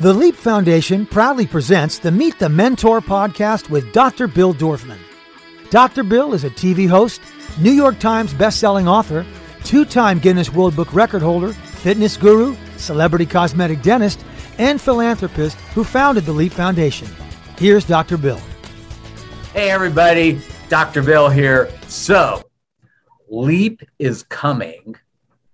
The Leap Foundation proudly presents the Meet the Mentor podcast with Dr. Bill Dorfman. Dr. Bill is a TV host, New York Times bestselling author, two time Guinness World Book record holder, fitness guru, celebrity cosmetic dentist, and philanthropist who founded the Leap Foundation. Here's Dr. Bill. Hey, everybody, Dr. Bill here. So, Leap is coming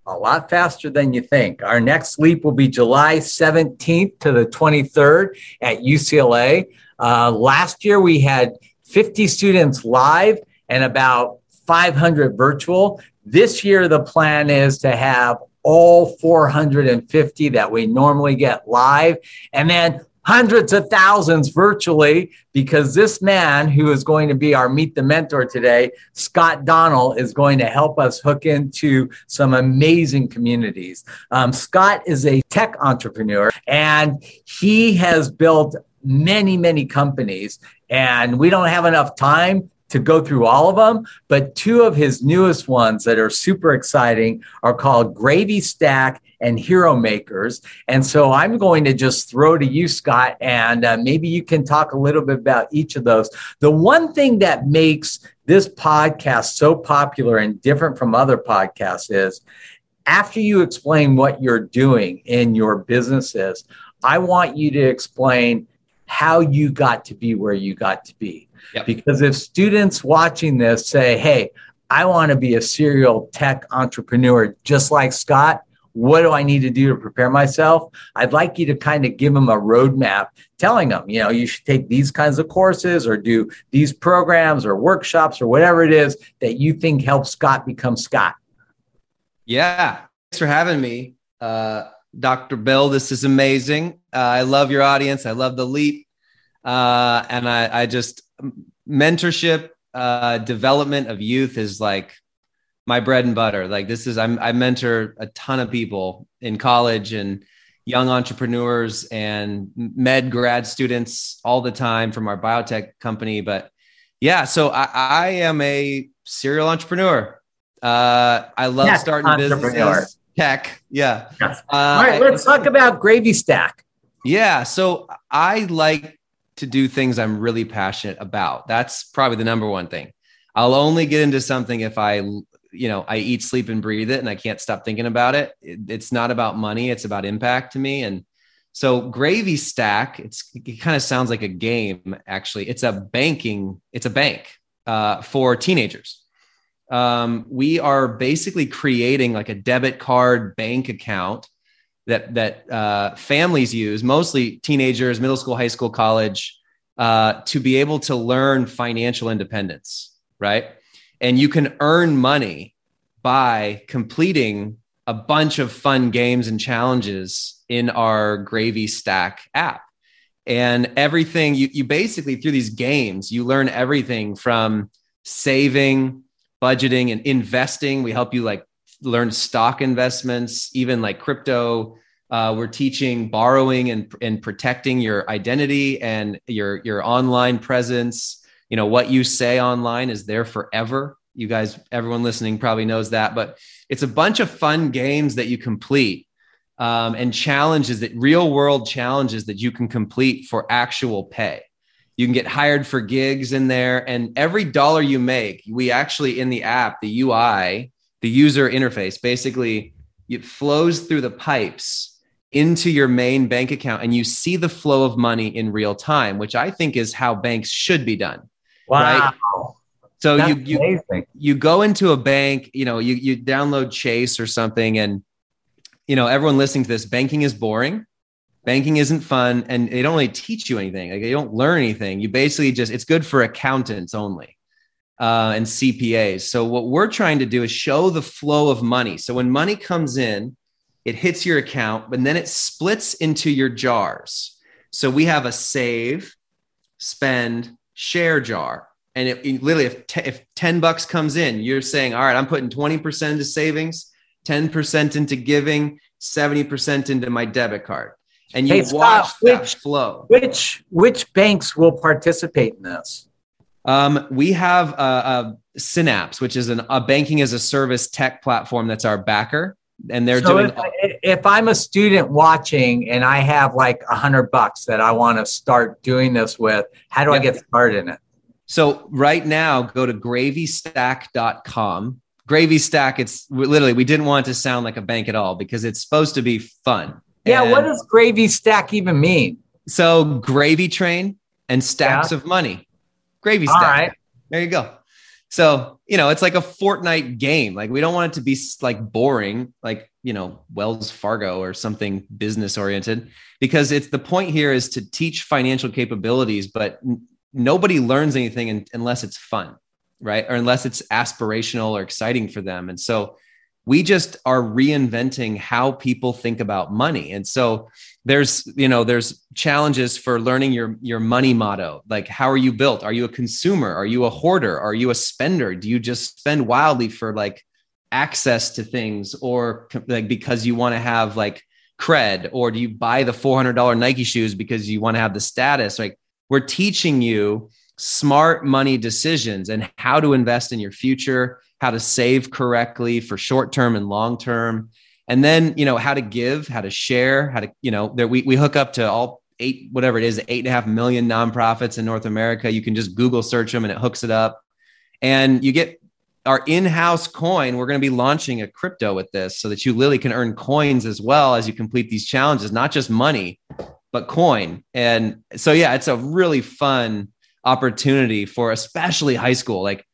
a lot faster than you think. Our next leap will be July 17th to the 23rd at UCLA. Uh, last year, we had 50 students live and about 500 virtual. This year, the plan is to have all 450 that we normally get live. And then hundreds of thousands virtually because this man who is going to be our Meet the Mentor today, Scott Donnell, is going to help us hook into some amazing communities. Um, Scott is a tech entrepreneur and he has built many, many companies. And we don't have enough time to go through all of them, but two of his newest ones that are super exciting are called Gravy Stack and Hero Makers. And so I'm going to just throw to you, Scott, and uh, maybe you can talk a little bit about each of those. The one thing that makes this podcast so popular and different from other podcasts is after you explain what you're doing in your businesses, I want you to explain how you got to be where you got to be. Yep. Because if students watching this say, hey, I want to be a serial tech entrepreneur just like Scott, what do I need to do to prepare myself? I'd like you to kind of give them a roadmap telling them, you know, you should take these kinds of courses or do these programs or workshops or whatever it is that you think helps Scott become Scott. Yeah. Thanks for having me, uh, Dr. Bill. This is amazing. Uh, I love your audience. I love the leap. Uh, and I, I just, mentorship, uh, development of youth is like my bread and butter. Like this is I'm, I mentor a ton of people in college and young entrepreneurs and med grad students all the time from our biotech company. But yeah, so I, I am a serial entrepreneur. Uh, I love tech starting businesses. Tech, yeah. Yes. Uh, all right, let's I, talk about Gravy Stack. Yeah, so I like to do things I'm really passionate about. That's probably the number one thing. I'll only get into something if I, you know, I eat, sleep, and breathe it, and I can't stop thinking about it. It's not about money; it's about impact to me. And so, Gravy Stack, it's it kind of sounds like a game. Actually, it's a banking. It's a bank uh, for teenagers. Um, we are basically creating like a debit card bank account that that uh, families use, mostly teenagers, middle school, high school, college, uh, to be able to learn financial independence, right? And you can earn money by completing a bunch of fun games and challenges in our Gravy Stack app. And everything you, you basically through these games, you learn everything from saving, budgeting, and investing. We help you like learn stock investments, even like crypto. Uh, we're teaching borrowing and, and protecting your identity and your your online presence. You know what you say online is there forever. You guys, everyone listening probably knows that, but it's a bunch of fun games that you complete um, and challenges that real world challenges that you can complete for actual pay. You can get hired for gigs in there, and every dollar you make, we actually in the app, the UI, the user interface. Basically it flows through the pipes into your main bank account and you see the flow of money in real time which i think is how banks should be done wow. right? so That's you you, you go into a bank you know you you download chase or something and you know everyone listening to this banking is boring. Banking isn't fun and they don't really teach you anything. Like they don't learn anything. You basically just it's good for accountants only uh, and CPAs. So what we're trying to do is show the flow of money. So when money comes in, it hits your account, but then it splits into your jars. So we have a save, spend, share jar. And it, it literally, if, t- if 10 bucks comes in, you're saying, all right, I'm putting 20% into savings, 10% into giving, 70% into my debit card. And you hey, watch Scott, which, flow. Which, which banks will participate in this? Um, we have a, a Synapse, which is an, a banking as a service tech platform that's our backer. and they're So doing if, if I'm a student watching and I have like a hundred bucks that I want to start doing this with, how do I get started in it? So right now, go to gravystack.com. Gravy Stack, it's literally, we didn't want it to sound like a bank at all because it's supposed to be fun. Yeah, And what does gravy stack even mean? so gravy train and stacks of money? Gravy All Stack. right. There you go. So, you know, it's like a Fortnite game. Like we don't want it to be like boring, like, you know, Wells Fargo or something business oriented, because it's the point here is to teach financial capabilities, but n- nobody learns anything un- unless it's fun, right? Or unless it's aspirational or exciting for them. And so we just are reinventing how people think about money. And so there's, you know, there's challenges for learning your your money motto. Like how are you built? Are you a consumer? Are you a hoarder? Are you a spender? Do you just spend wildly for like access to things or like because you want to have like cred or do you buy the $400 Nike shoes because you want to have the status? Like we're teaching you smart money decisions and how to invest in your future, how to save correctly for short term and long term. And then, you know, how to give, how to share, how to, you know, there we, we hook up to all eight, whatever it is, eight and a half million nonprofits in North America. You can just Google search them and it hooks it up. And you get our in-house coin. We're going to be launching a crypto with this so that you literally can earn coins as well as you complete these challenges, not just money, but coin. And so, yeah, it's a really fun opportunity for especially high school, like,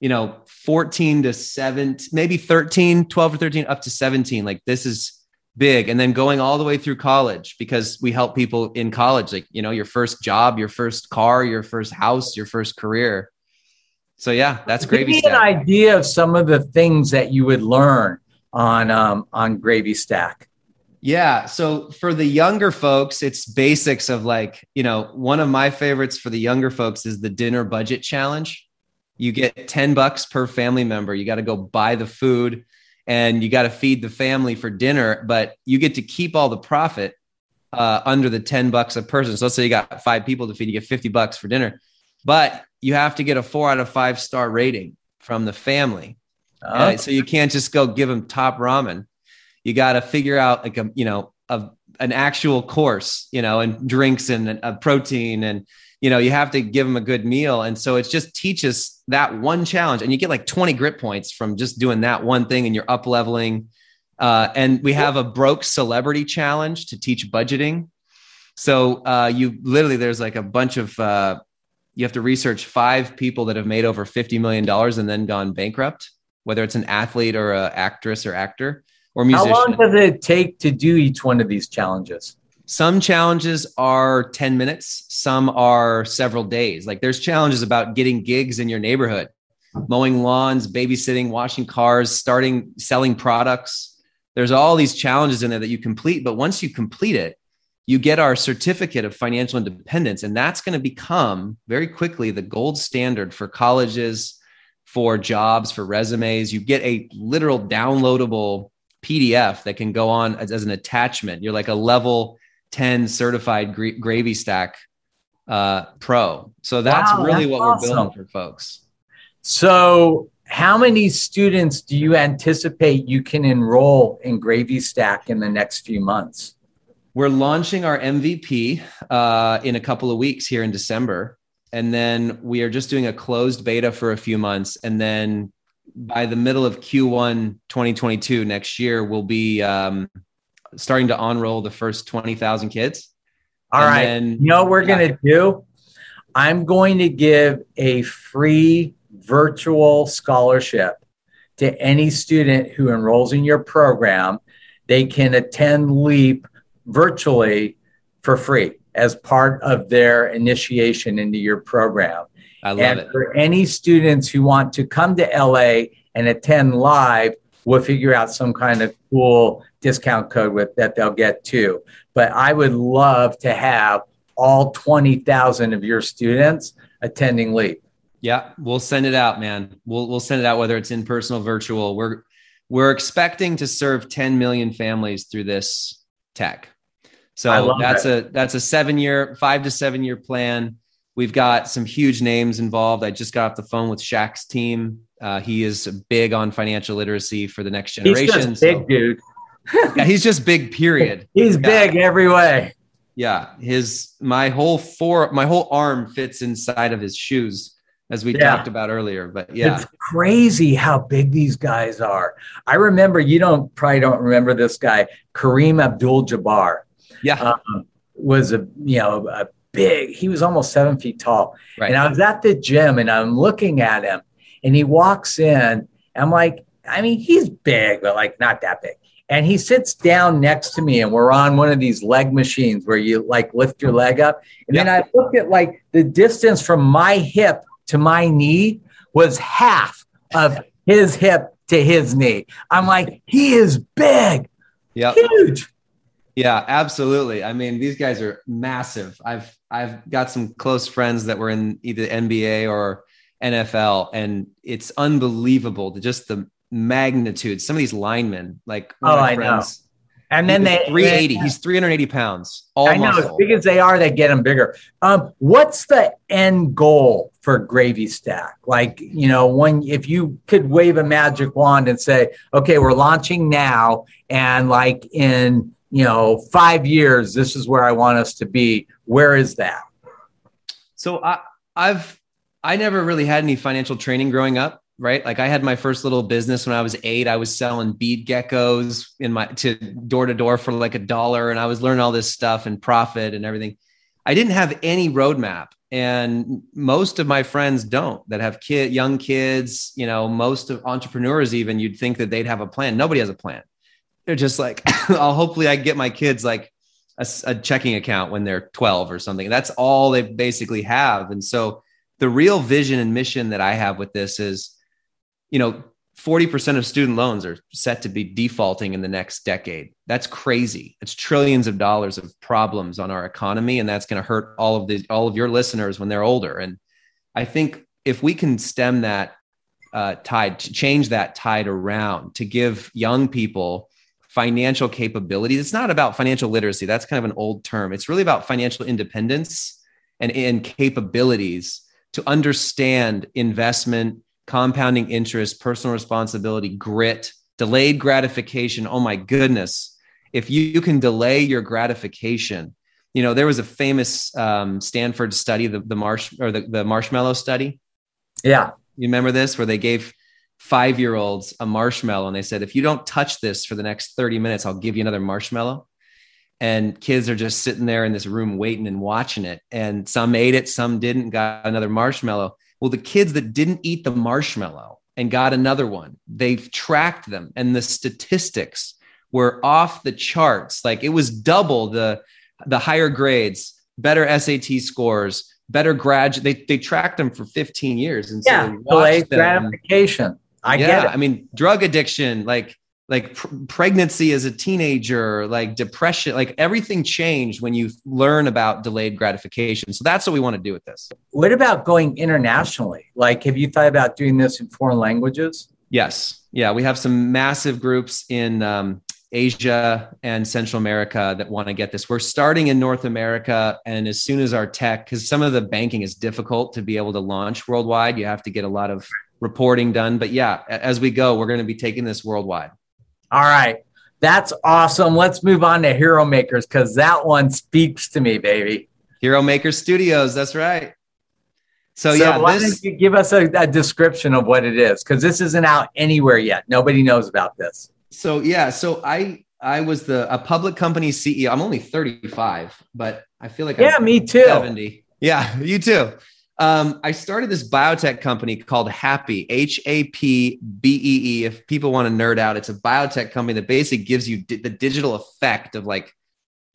you know, 14 to 7, maybe 13, 12 to 13, up to 17. Like, this is big. And then going all the way through college because we help people in college, like, you know, your first job, your first car, your first house, your first career. So, yeah, that's Give gravy me stack. an idea of some of the things that you would learn on um, on Gravy Stack. Yeah. So for the younger folks, it's basics of like, you know, one of my favorites for the younger folks is the dinner budget challenge. You get 10 bucks per family member. You got to go buy the food and you got to feed the family for dinner, but you get to keep all the profit uh, under the 10 bucks a person. So let's say you got five people to feed, you get 50 bucks for dinner, but you have to get a four out of five star rating from the family. Uh, so you can't just go give them top ramen. You got to figure out like a you know a, an actual course, you know, and drinks and a protein and you know you have to give them a good meal. And so it just teaches that one challenge, and you get like 20 grit points from just doing that one thing, and you're up leveling. Uh, and we have a broke celebrity challenge to teach budgeting. So uh, you literally there's like a bunch of uh, you have to research five people that have made over 50 million dollars and then gone bankrupt whether it's an athlete or an actress or actor or musician. how long does it take to do each one of these challenges? Some challenges are 10 minutes, some are several days. Like there's challenges about getting gigs in your neighborhood, mowing lawns, babysitting, washing cars, starting selling products. There's all these challenges in there that you complete, but once you complete it, you get our certificate of financial independence and that's going to become very quickly the gold standard for colleges, for jobs, for resumes. You get a literal downloadable PDF that can go on as, as an attachment. You're like a level 10 certified gra- gravy stack uh, pro. So that's Wow, really that's what awesome. we're building for folks. So, how many students do you anticipate you can enroll in Gravy Stack in the next few months? We're launching our MVP uh, in a couple of weeks here in December. And then we are just doing a closed beta for a few months. And then by the middle of Q1 2022 next year, we'll be um, starting to enroll the first 20,000 kids. All right. then- you know what we're going to do? I'm going to give a free virtual scholarship to any student who enrolls in your program. They can attend LEAP virtually for free as part of their initiation into your program. I love and it. for any students who want to come to LA and attend live, we'll figure out some kind of cool discount code with that they'll get too. But I would love to have all 20,000 of your students attending LEAP. Yeah, we'll send it out, man. We'll we'll send it out whether it's in person or virtual. We're we're expecting to serve 10 million families through this tech. So that's a that's a seven year, five to seven year plan. We've got some huge names involved. I just got off the phone with Shaq's team. Uh, he is big on financial literacy for the next He's generation. just big, so- dude. Yeah, he's just big. Period. He's big every way. Yeah, his my whole four, my whole arm fits inside of his shoes, as we Yeah. talked about earlier. But yeah, It's crazy how big these guys are. I remember, you don't probably don't remember this guy, Kareem Abdul Jabbar. yeah, Um, was a you know a big. He was almost seven feet tall. right. And I was at the gym and I'm looking at him, and he walks in. I'm like, I mean, he's big, but like not that big. And he sits down next to me, and we're on one of these leg machines where you like lift your leg up. And then I looked at like the distance from my hip to my knee was half of his hip to his knee. I'm like, he is big, yeah, huge. yeah, absolutely. I mean, these guys are massive. I've I've got some close friends that were in either NBA or NFL, and it's unbelievable to just the magnitude. Some of these linemen, like Oh, I know. And then they 380. He's 380 pounds. All I know as big as they are, they get them bigger. Um, what's the end goal for Gravy Stack? Like, you know, when if you could wave a magic wand and say, okay, we're launching now, and like in you know five years, this is where I want us to be. Where is that? So I, I've I never really had any financial training growing up, right? Like I had my first little business when I was eight. I was selling bead geckos in my to door to door for like a dollar, and I was learning all this stuff and profit and everything. I didn't have any roadmap, and most of my friends don't that have kid young kids. You know, most of entrepreneurs even you'd think that they'd have a plan. Nobody has a plan. They're just like, I'll hopefully I get my kids like a checking account when they're 12 or something. That's all they basically have. And so the real vision and mission that I have with this is, you know, 40% of student loans are set to be defaulting in the next decade. That's crazy. It's trillions of dollars of problems on our economy. And that's going to hurt all of the, all of your listeners when they're older. And I think if we can stem that uh, tide, to change that tide around to give young people financial capabilities. It's not about financial literacy. That's kind of an old term. It's really about financial independence and, and capabilities to understand investment, compounding interest, personal responsibility, grit, delayed gratification. Oh my goodness. If you, can delay your gratification, you know, there was a famous um, Stanford study, the, the marsh or the, the marshmallow study. Yeah, You remember this where they gave five year olds a marshmallow and they said, if you don't touch this for the next 30 minutes, I'll give you another marshmallow. And kids are just sitting there in this room waiting and watching it. And some ate it, some didn't, got another marshmallow. Well, the kids that didn't eat the marshmallow and got another one, they've tracked them and the statistics were off the charts. Like it was double the the higher grades, better SAT scores, better grad. They they tracked them for 15 years, and so yeah, watched delayed gratification. I yeah, get it. I mean, drug addiction, like like pr- pregnancy as a teenager, like depression, like everything changed when you learn about delayed gratification. So that's what we want to do with this. What about going internationally? Like, have you thought about doing this in foreign languages? Yes. Yeah. We have some massive groups in um, Asia and Central America that want to get this. We're starting in North America. And as soon as our tech, because some of the banking is difficult to be able to launch worldwide, you have to get a lot of reporting done. But yeah, as we go, we're going to be taking this worldwide. All right. That's awesome. Let's move on to Hero Makers because that one speaks to me, baby. Hero Maker Studios. That's right. So, So yeah, why this don't you give us a, a description of what it is? Because this isn't out anywhere yet. Nobody knows about this. So yeah, so I I was the a public company CEO. I'm only 35, but I feel like Yeah, I'm me too. 70. Yeah, you too. Um, I started this biotech company called Happbee, H A P B E E. If people want to nerd out, it's a biotech company that basically gives you di- the digital effect of like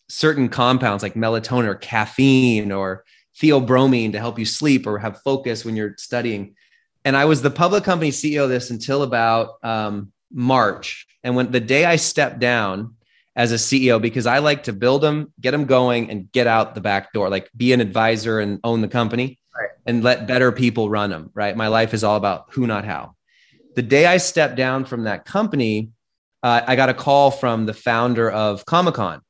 certain compounds like melatonin or caffeine or theobromine to help you sleep or have focus when you're studying. And I was the public company CEO of this until about um, March. And when the day I stepped down as a CEO, because I like to build them, get them going, and get out the back door, like be an advisor and own the company Right. and let better people run them. Right. My life is all about who, not how. The day I stepped down from that company, uh, I got a call from the founder of Comic Con,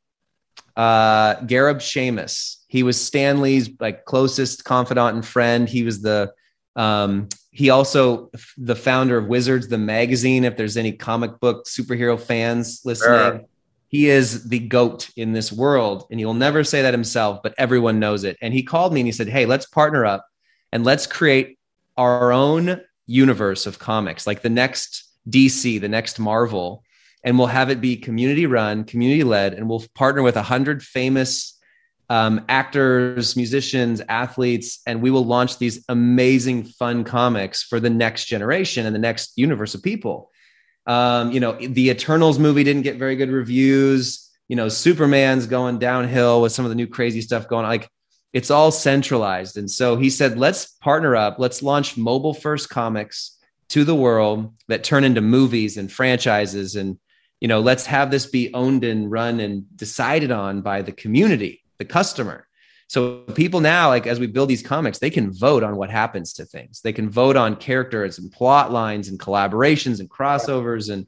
uh, Gareb Shamus. He was Stan Lee's like closest confidant and friend. He was the um, he also the founder of Wizards the magazine. If there's any comic book superhero fans listening, Sure. He is the goat in this world and he'll never say that himself but everyone knows it. And he called me and he said hey let's partner up and let's create our own universe of comics like the next dc the next marvel and we'll have it be community run community led and we'll partner with 100 famous um, actors musicians athletes and we will launch these amazing fun comics for the next generation and the next universe of people um, you know, the Eternals movie didn't get very good reviews. You know, Superman's going downhill with some of the new crazy stuff going on. Like it's all centralized. And so he said, let's partner up. Let's launch mobile first comics to the world that turn into movies and franchises. And, you know, let's have this be owned and run and decided on by the community, the customer. So people now, like as we build these comics, they can vote on what happens to things. They can vote on characters and plot lines and collaborations and crossovers. And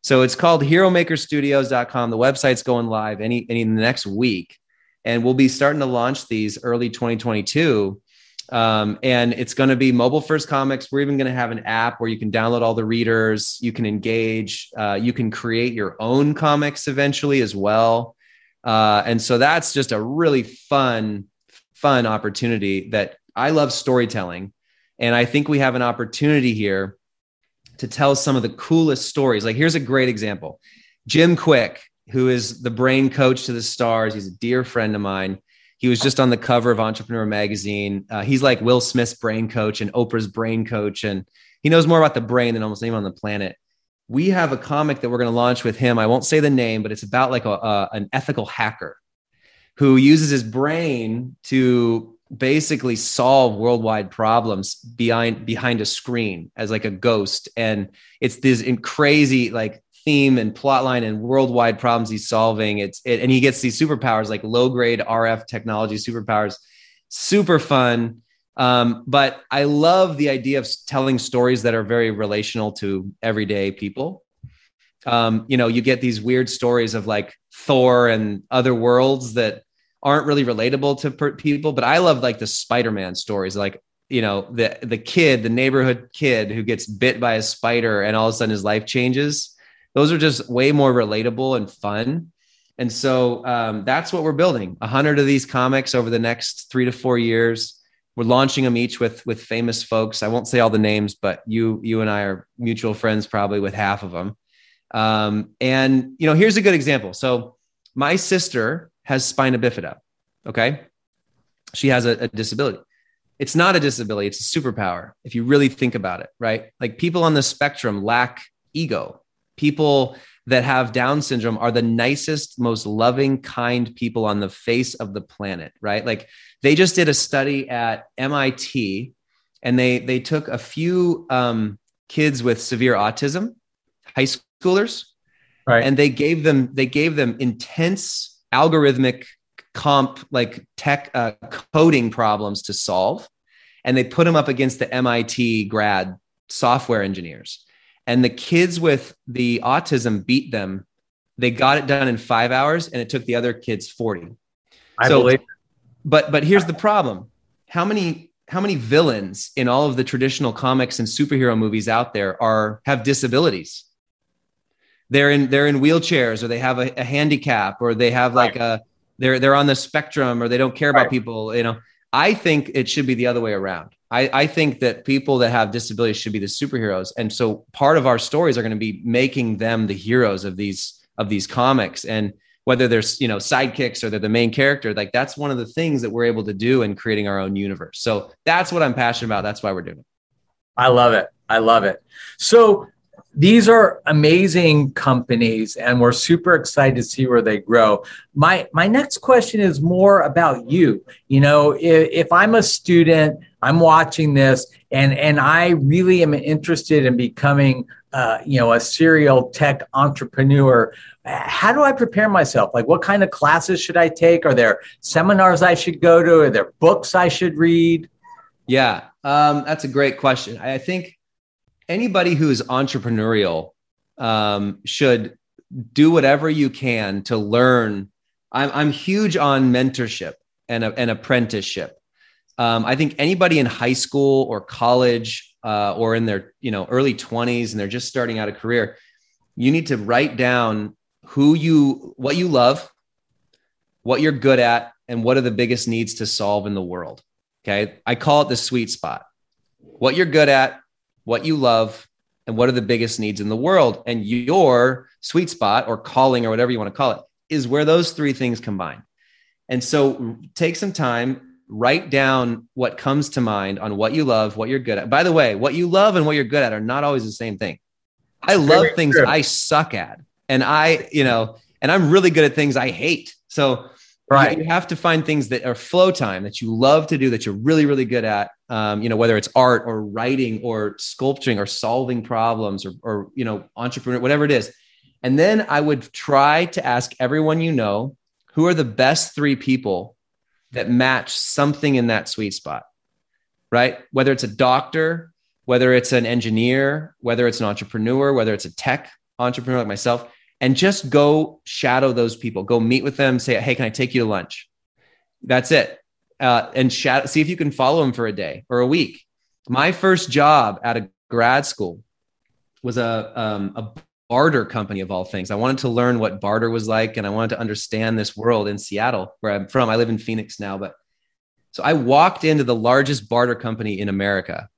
so it's called HeroMakerStudios.com. The website's going live any any in the next week, and we'll be starting to launch these early 2022. Um, and it's going to be mobile first comics. We're even going to have an app where you can download all the readers. You can engage. Uh, you can create your own comics eventually as well. Uh, and so that's just a really fun, fun opportunity that I love storytelling. And I think we have an opportunity here to tell some of the coolest stories. Like, here's a great example Jim Kwik, who is the brain coach to the stars, he's a dear friend of mine. He was just on the cover of Entrepreneur Magazine. Uh, he's like Will Smith's brain coach and Oprah's brain coach. And he knows more about the brain than almost anyone on the planet we have a comic that we're going to launch with him. I won't say the name, but it's about like a, a, an ethical hacker who uses his brain to basically solve worldwide problems behind behind a screen as like a ghost. And it's this crazy like theme and plot line and worldwide problems he's solving. It's it, and he gets these superpowers like low grade RF technology superpowers. Super fun. Um, but I love the idea of telling stories that are very relational to everyday people. Um, you know, you get these weird stories of like Thor and other worlds that aren't really relatable to per- people, but I love like the Spider-Man stories, like you know the the kid, the neighborhood kid who gets bit by a spider and all of a sudden his life changes. Those are just way more relatable and fun. And so um, that's what we're building. A hundred of these comics over the next three to four years we're launching them each with with famous folks. I won't say all the names, but you you and I are mutual friends probably with half of them. Um, and you know, here's a good example. So my sister has spina bifida. Okay, she has a, a disability. It's not a disability; it's a superpower. If you really think about it, right? Like people on the spectrum lack ego. People that have Down syndrome are the nicest, most loving, kind people on the face of the planet, right? Like they just did a study at MIT and they they took a few um, kids with severe autism, high schoolers, right? And they gave them they gave them intense algorithmic comp like tech uh, coding problems to solve, and they put them up against the MIT grad software engineers. And the kids with the autism beat them. They got it done in five hours, and it took the other kids forty. I so, believe but but here's the problem how many how many villains in all of the traditional comics and superhero movies out there are have disabilities they're in they're in wheelchairs or they have a, a handicap or they have like right. a they're they're on the spectrum or they don't care about people you know i think it should be the other way around I, I think that people that have disabilities should be the superheroes. And so part of our stories are going to be making them the heroes of these of these comics. And whether they're you know sidekicks or they're the main character like that's one of the things that we're able to do in creating our own universe. So that's what i'm passionate about. That's why we're doing it. I love it. I love it. So these are amazing companies and we're super excited to see where they grow my my next question is more about you you know if, if i'm a student i'm watching this and and i really am interested in becoming uh, you know a serial tech entrepreneur how do I prepare myself? Like, what kind of classes should I take? Are there seminars I should go to? Are there books I should read? Yeah, um, that's a great question. I think anybody who is entrepreneurial um, should do whatever you can to learn. I'm, I'm huge on mentorship and, and apprenticeship. Um, I think anybody in high school or college uh, or in their you know early 20s and they're just starting out a career, you need to write down who you, what you love, what you're good at, and what are the biggest needs to solve in the world. Okay. I call it the sweet spot. What you're good at, what you love, and what are the biggest needs in the world. And your sweet spot or calling or whatever you want to call it is where those three things combine. And so take some time, write down what comes to mind on what you love, what you're good at. By the way, what you love and what you're good at are not always the same thing. I love things true. I suck at. And I, you know, and I'm really good at things I hate. So right. you have to find things that are flow time that you love to do that you're really, really good at. Um, you know, whether it's art or writing or sculpturing or solving problems or, or, you know, entrepreneur, whatever it is. And then I would try to ask everyone you know who are the best three people that match something in that sweet spot, right? Whether it's a doctor, whether it's an engineer, whether it's an entrepreneur, whether it's a tech entrepreneur like myself, and just go shadow those people. Go meet with them, say, hey, can I take you to lunch? That's it. Uh, and shadow, see if you can follow them for a day or a week. My first job at a grad school was a, um, a barter company of all things. I wanted to learn what barter was like and I wanted to understand this world in Seattle, where I'm from. I live in Phoenix now, but so I walked into the largest barter company in America.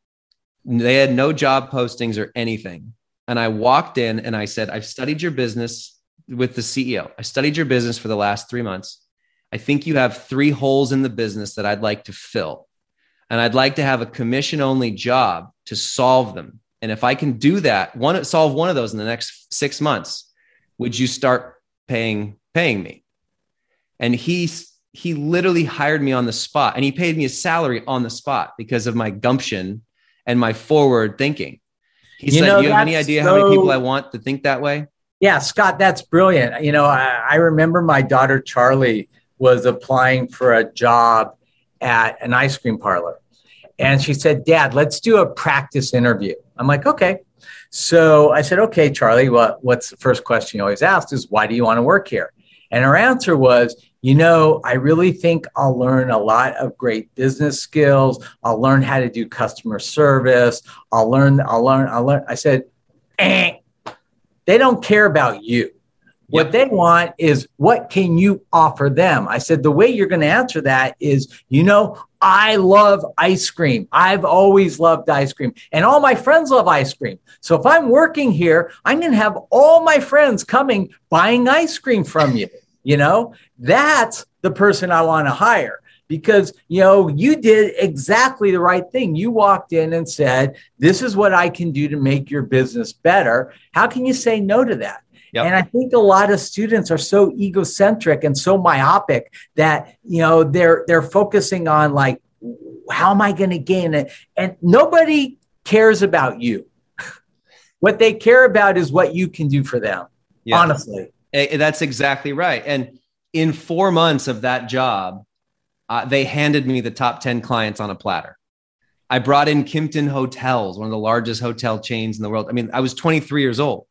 They had no job postings or anything. And I walked in and I said, I've studied your business with the CEO. I studied your business for the last three months. I think you have three holes in the business that I'd like to fill. And I'd like to have a commission only job to solve them. And if I can do that, one solve one of those in the next six months, would you start paying paying me? And he he literally hired me on the spot, and he paid me a salary on the spot because of my gumption and my forward thinking. He you said, know, "Do you have any idea so, how many people I want to think that way?" Yeah, Scott, that's brilliant. You know, I, I remember my daughter Charlie was applying for a job at an ice cream parlor, and she said, "Dad, let's do a practice interview." I'm like, okay. So I said, okay, Charlie, what, what's the first question you always ask is, why do you want to work here? And her answer was, you know, I really think I'll learn a lot of great business skills. I'll learn how to do customer service. I'll learn, I'll learn, I'll learn. I said, eh, they don't care about you. What they want is what can you offer them? I said, the way you're going to answer that is, you know, I love ice cream. I've always loved ice cream, and all my friends love ice cream. So if I'm working here, I'm going to have all my friends coming buying ice cream from you. You know, that's the person I want to hire because you know you did exactly the right thing you walked in and said this is what i can do to make your business better how can you say no to that Yep. And I think a lot of students are so egocentric and so myopic that you know they're they're focusing on like how am I going to gain it? And nobody cares about you. what they care about is what you can do for them. Yeah. Honestly, that's exactly right. And in four months of that job, uh, they handed me the top 10 clients on a platter. I brought in Kimpton Hotels, one of the largest hotel chains in the world. I mean, I was 23 years old.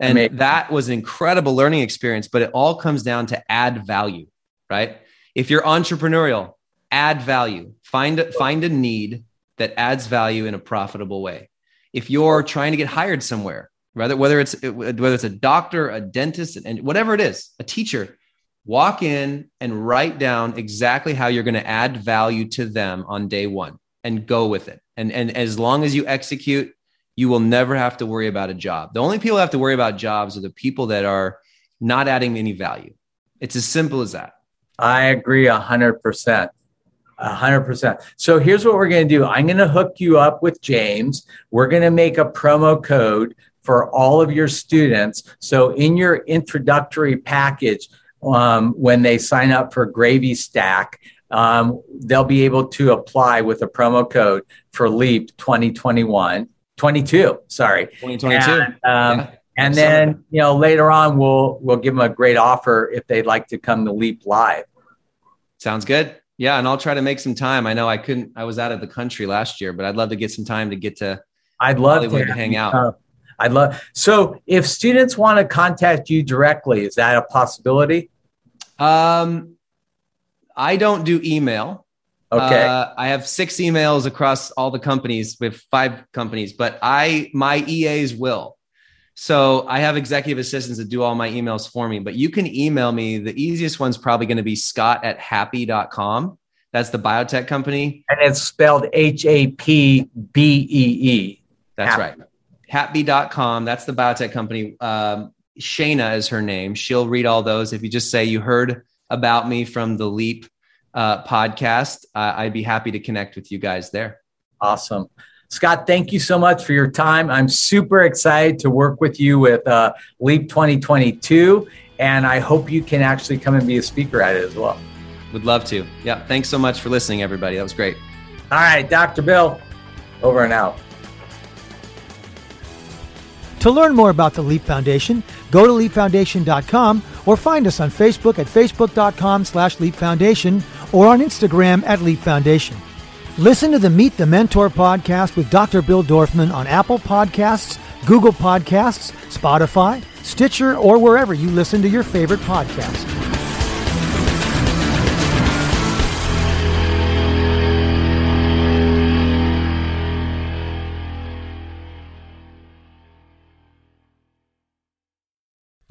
And Amazing. that was an incredible learning experience, but it all comes down to add value, right? If you're entrepreneurial, add value. Find find a need that adds value in a profitable way. If you're trying to get hired somewhere, whether whether it's whether it's a doctor, a dentist, and whatever it is, a teacher, walk in and write down exactly how you're going to add value to them on day 1 and go with it. And and as long as you execute you will never have to worry about a job. The only people have to worry about jobs are the people that are not adding any value. It's as simple as that. I agree hundred percent. A hundred percent. So here's what we're going to do. I'm going to hook you up with James. We're going to make a promo code for all of your students. So in your introductory package, um, when they sign up for Gravy Stack, um, they'll be able to apply with a promo code for LEAP 2021. 22 sorry. 2022 and, um, yeah. and then you know later on we'll we'll give them a great offer if they'd like to come to leap live. Sounds good. Yeah and i'll try to make some time. I know i couldn't i was out of the country last year but i'd love to get some time to get to i'd love Hollywood to, to hang out. uh, i'd love so if students want to contact you directly is that a possibility um i don't do email Okay. Uh, I have six emails across all the companies with five companies, but I my EAs will. So I have executive assistants that do all my emails for me, but you can email me. The easiest one's probably going to be scott at happbee.com. That's the biotech company. And it's spelled H A P B E E. That's Happbee. right. Happbee.com. That's the biotech company. Um, Shana is her name. She'll read all those. If you just say you heard about me from the Leap uh, podcast, uh, I'd be happy to connect with you guys there. Awesome. Scott, thank you so much for your time. I'm super excited to work with you with uh, Leap 2022, and I hope you can actually come and be a speaker at it as well. Would love to. Yeah. Thanks so much for listening, everybody. That was great. All right, Dr. Bill, over and out. To learn more about the Leap Foundation, go to leapfoundation.com or find us on Facebook at facebook.com slash leapfoundation or on Instagram at leapfoundation. Listen to the Meet the Mentor podcast with Dr. Bill Dorfman on Apple Podcasts, Google Podcasts, Spotify, Stitcher, or wherever you listen to your favorite podcast.